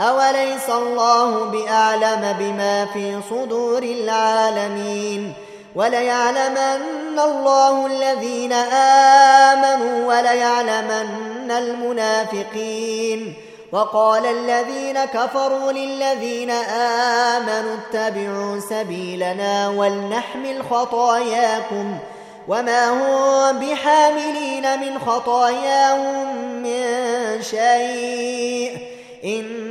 أوليس الله بأعلم بما في صدور العالمين وليعلمن الله الذين آمنوا وليعلمن المنافقين وقال الذين كفروا للذين آمنوا اتبعوا سبيلنا ولنحمل خطاياكم وما هم بحاملين من خطاياهم من شيء إن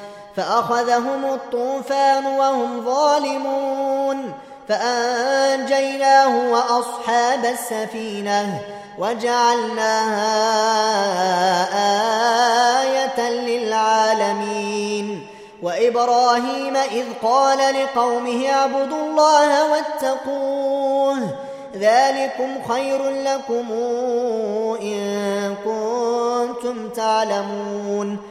فأخذهم الطوفان وهم ظالمون فأنجيناه وأصحاب السفينة وجعلناها آية للعالمين وإبراهيم إذ قال لقومه اعبدوا الله واتقوه ذلكم خير لكم إن كنتم تعلمون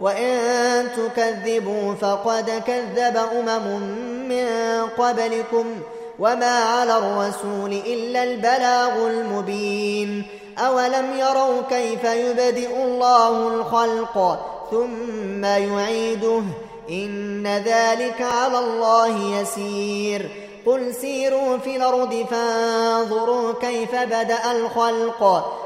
وإن تكذبوا فقد كذب أمم من قبلكم وما على الرسول إلا البلاغ المبين أولم يروا كيف يبدئ الله الخلق ثم يعيده إن ذلك على الله يسير قل سيروا في الأرض فانظروا كيف بدأ الخلق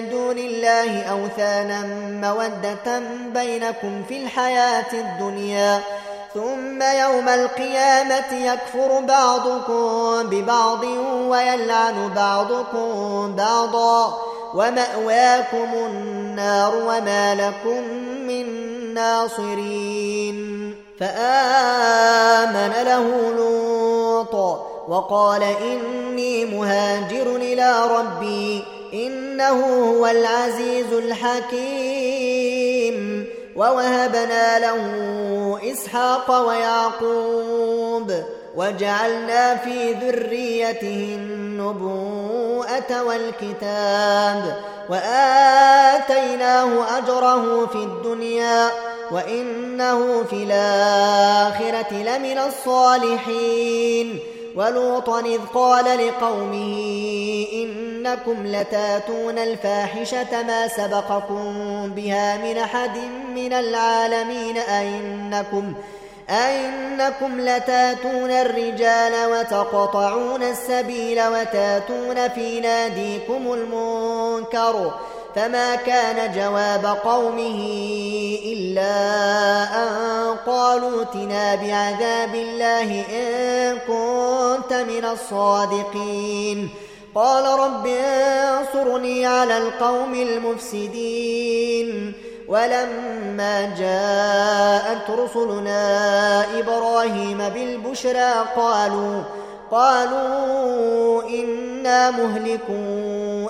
دون الله أوثانا مودة بينكم في الحياة الدنيا ثم يوم القيامة يكفر بعضكم ببعض ويلعن بعضكم بعضا ومأواكم النار وما لكم من ناصرين فآمن له لوط وقال إني مهاجر إلى ربي انه هو العزيز الحكيم ووهبنا له اسحاق ويعقوب وجعلنا في ذريته النبوءه والكتاب واتيناه اجره في الدنيا وانه في الاخره لمن الصالحين ولوطا إذ قال لقومه إنكم لتاتون الفاحشة ما سبقكم بها من أحد من العالمين أئنكم أئنكم لتاتون الرجال وتقطعون السبيل وتاتون في ناديكم المنكر ۖ فما كان جواب قومه إلا أن قالوا ائتنا بعذاب الله إن كنت من الصادقين قال رب انصرني على القوم المفسدين ولما جاءت رسلنا إبراهيم بالبشرى قالوا قالوا إنا مهلكون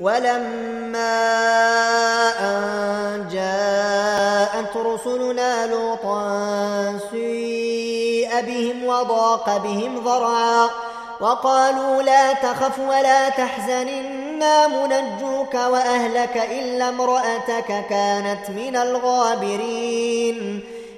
ولما أن جاءت رسلنا لوطا سيء بهم وضاق بهم ضرعا وقالوا لا تخف ولا تحزن إنا منجوك وأهلك إلا امرأتك كانت من الغابرين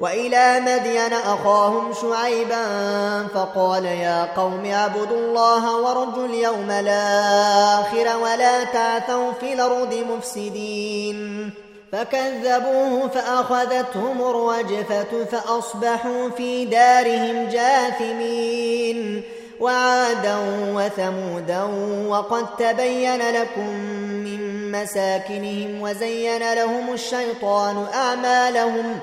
والى مدين اخاهم شعيبا فقال يا قوم اعبدوا الله وارجوا اليوم الاخر ولا تعثوا في الارض مفسدين فكذبوه فاخذتهم الرجفه فاصبحوا في دارهم جاثمين وعادا وثمودا وقد تبين لكم من مساكنهم وزين لهم الشيطان اعمالهم ۖ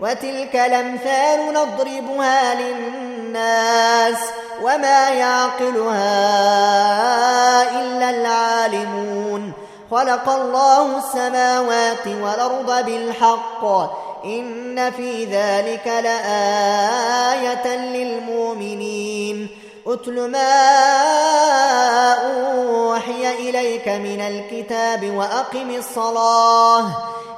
وتلك الامثال نضربها للناس وما يعقلها الا العالمون خلق الله السماوات والارض بالحق ان في ذلك لايه للمؤمنين اتل ما اوحي اليك من الكتاب واقم الصلاه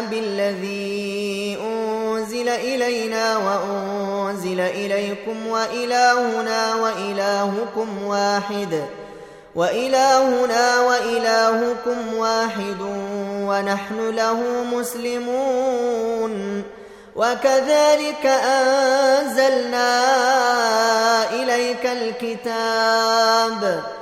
بالذي أنزل إلينا وأنزل إليكم وإلهنا وإلهكم واحد وإلهنا وإلهكم واحد ونحن له مسلمون وكذلك أنزلنا إليك الكتاب ۖ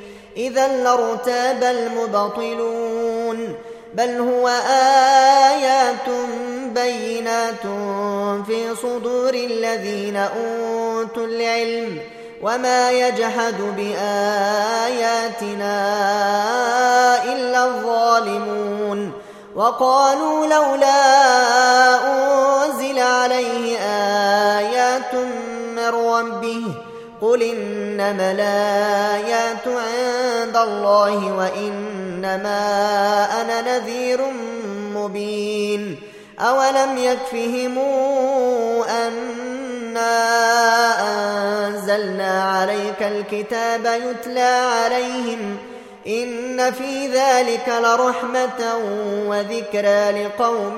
إذا لارتاب المبطلون بل هو آيات بينات في صدور الذين أوتوا العلم وما يجحد بآياتنا إلا الظالمون وقالوا لولا أنزل عليه آيات من ربه قل إنما الآيات عند الله وإنما أنا نذير مبين أولم يكفهم أنا أنزلنا عليك الكتاب يتلى عليهم إن في ذلك لرحمة وذكرى لقوم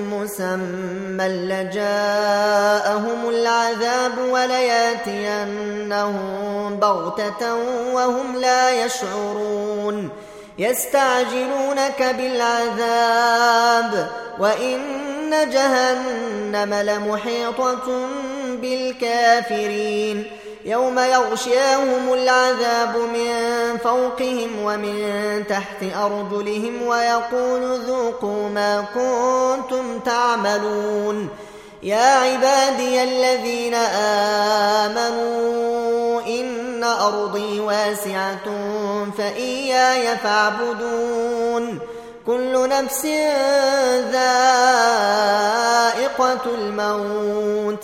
مسمى لجاءهم العذاب ولياتينهم بغتة وهم لا يشعرون يستعجلونك بالعذاب وإن جهنم لمحيطة بالكافرين يوم يغشاهم العذاب من فوقهم ومن تحت أرجلهم ويقول ذوقوا ما كنتم تعملون يا عبادي الذين آمنوا إن أرضي واسعة فإياي فاعبدون كل نفس ذائقة الموت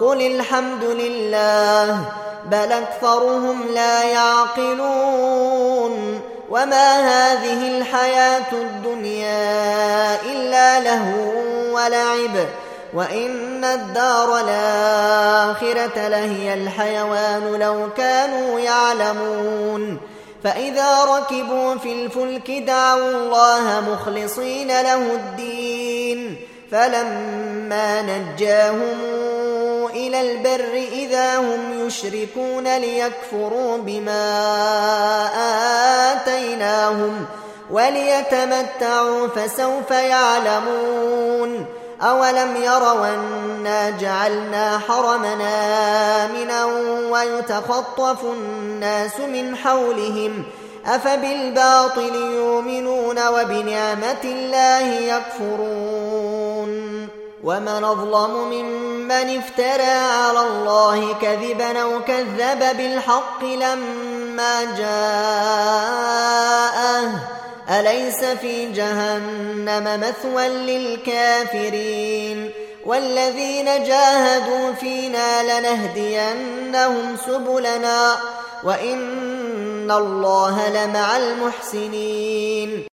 قل الحمد لله بل اكثرهم لا يعقلون وما هذه الحياه الدنيا الا لهو ولعب وان الدار الاخره لهي الحيوان لو كانوا يعلمون فاذا ركبوا في الفلك دعوا الله مخلصين له الدين فلما نجاهم إلى البر إذا هم يشركون ليكفروا بما آتيناهم وليتمتعوا فسوف يعلمون أولم يروا أنا جعلنا حرمنا آمنا ويتخطف الناس من حولهم أفبالباطل يؤمنون وبنعمة الله يكفرون ومن اظلم ممن افترى على الله كذبا او كذب بالحق لما جاءه اليس في جهنم مثوى للكافرين والذين جاهدوا فينا لنهدينهم سبلنا وان الله لمع المحسنين